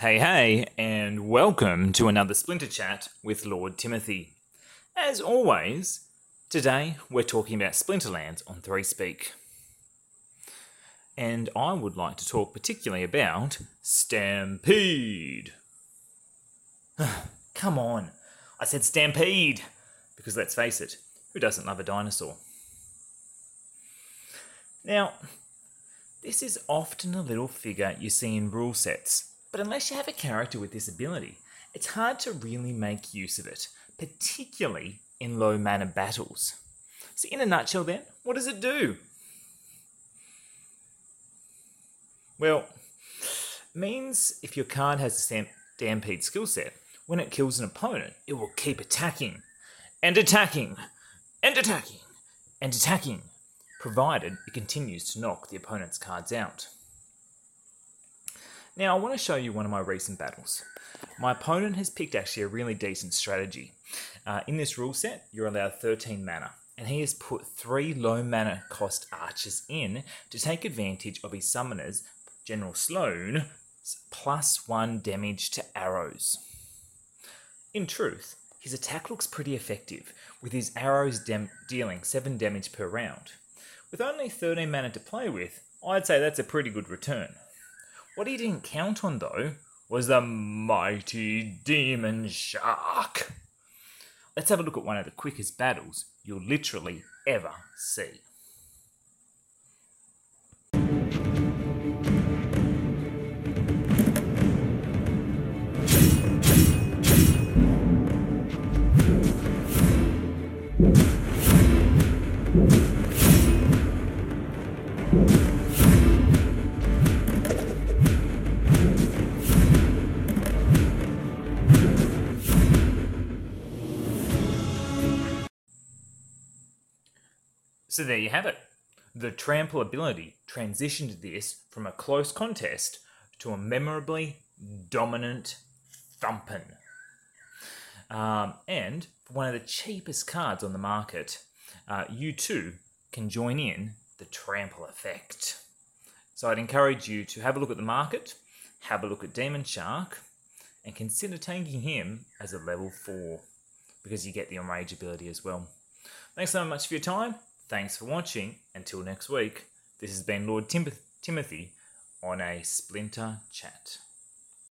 Hey, hey, and welcome to another Splinter Chat with Lord Timoty. As always, today we're talking about Splinterlands on 3 Speak. And I would like to talk particularly about Stampede. Come on, I said Stampede! Because let's face it, who doesn't love a dinosaur? Now, this is often a little figure you see in rule sets, but unless you have a character with this ability, it's hard to really make use of it, particularly in low mana battles. So, in a nutshell, then, what does it do? Well, means if your card has a Stampede skill set, when it kills an opponent, it will keep attacking and attacking and attacking and attacking provided it continues to knock the opponent's cards out. Now, I want to show you one of my recent battles. My opponent has picked actually a really decent strategy. Uh, in this rule set, you're allowed 13 mana, and he has put three low mana cost archers in to take advantage of his summoners, General Sloan, plus one damage to arrows. In truth, his attack looks pretty effective, with his arrows dealing 7 damage per round. With only 13 mana to play with, I'd say that's a pretty good return. What he didn't count on, though, was the mighty Demon Shark. Let's have a look at one of the quickest battles you'll literally ever see. So there you have it. The trample ability transitioned this from a close contest to a memorably dominant thumping. Um, and for one of the cheapest cards on the market, uh, you too can join in the trample effect. So I'd encourage you to have a look at the market, have a look at Demon Shark, and consider taking him as a level 4 because you get the enrage ability as well. Thanks so much for your time. Thanks for watching. Until next week, this has been Lord Tim- Timoty on a Splinter Chat.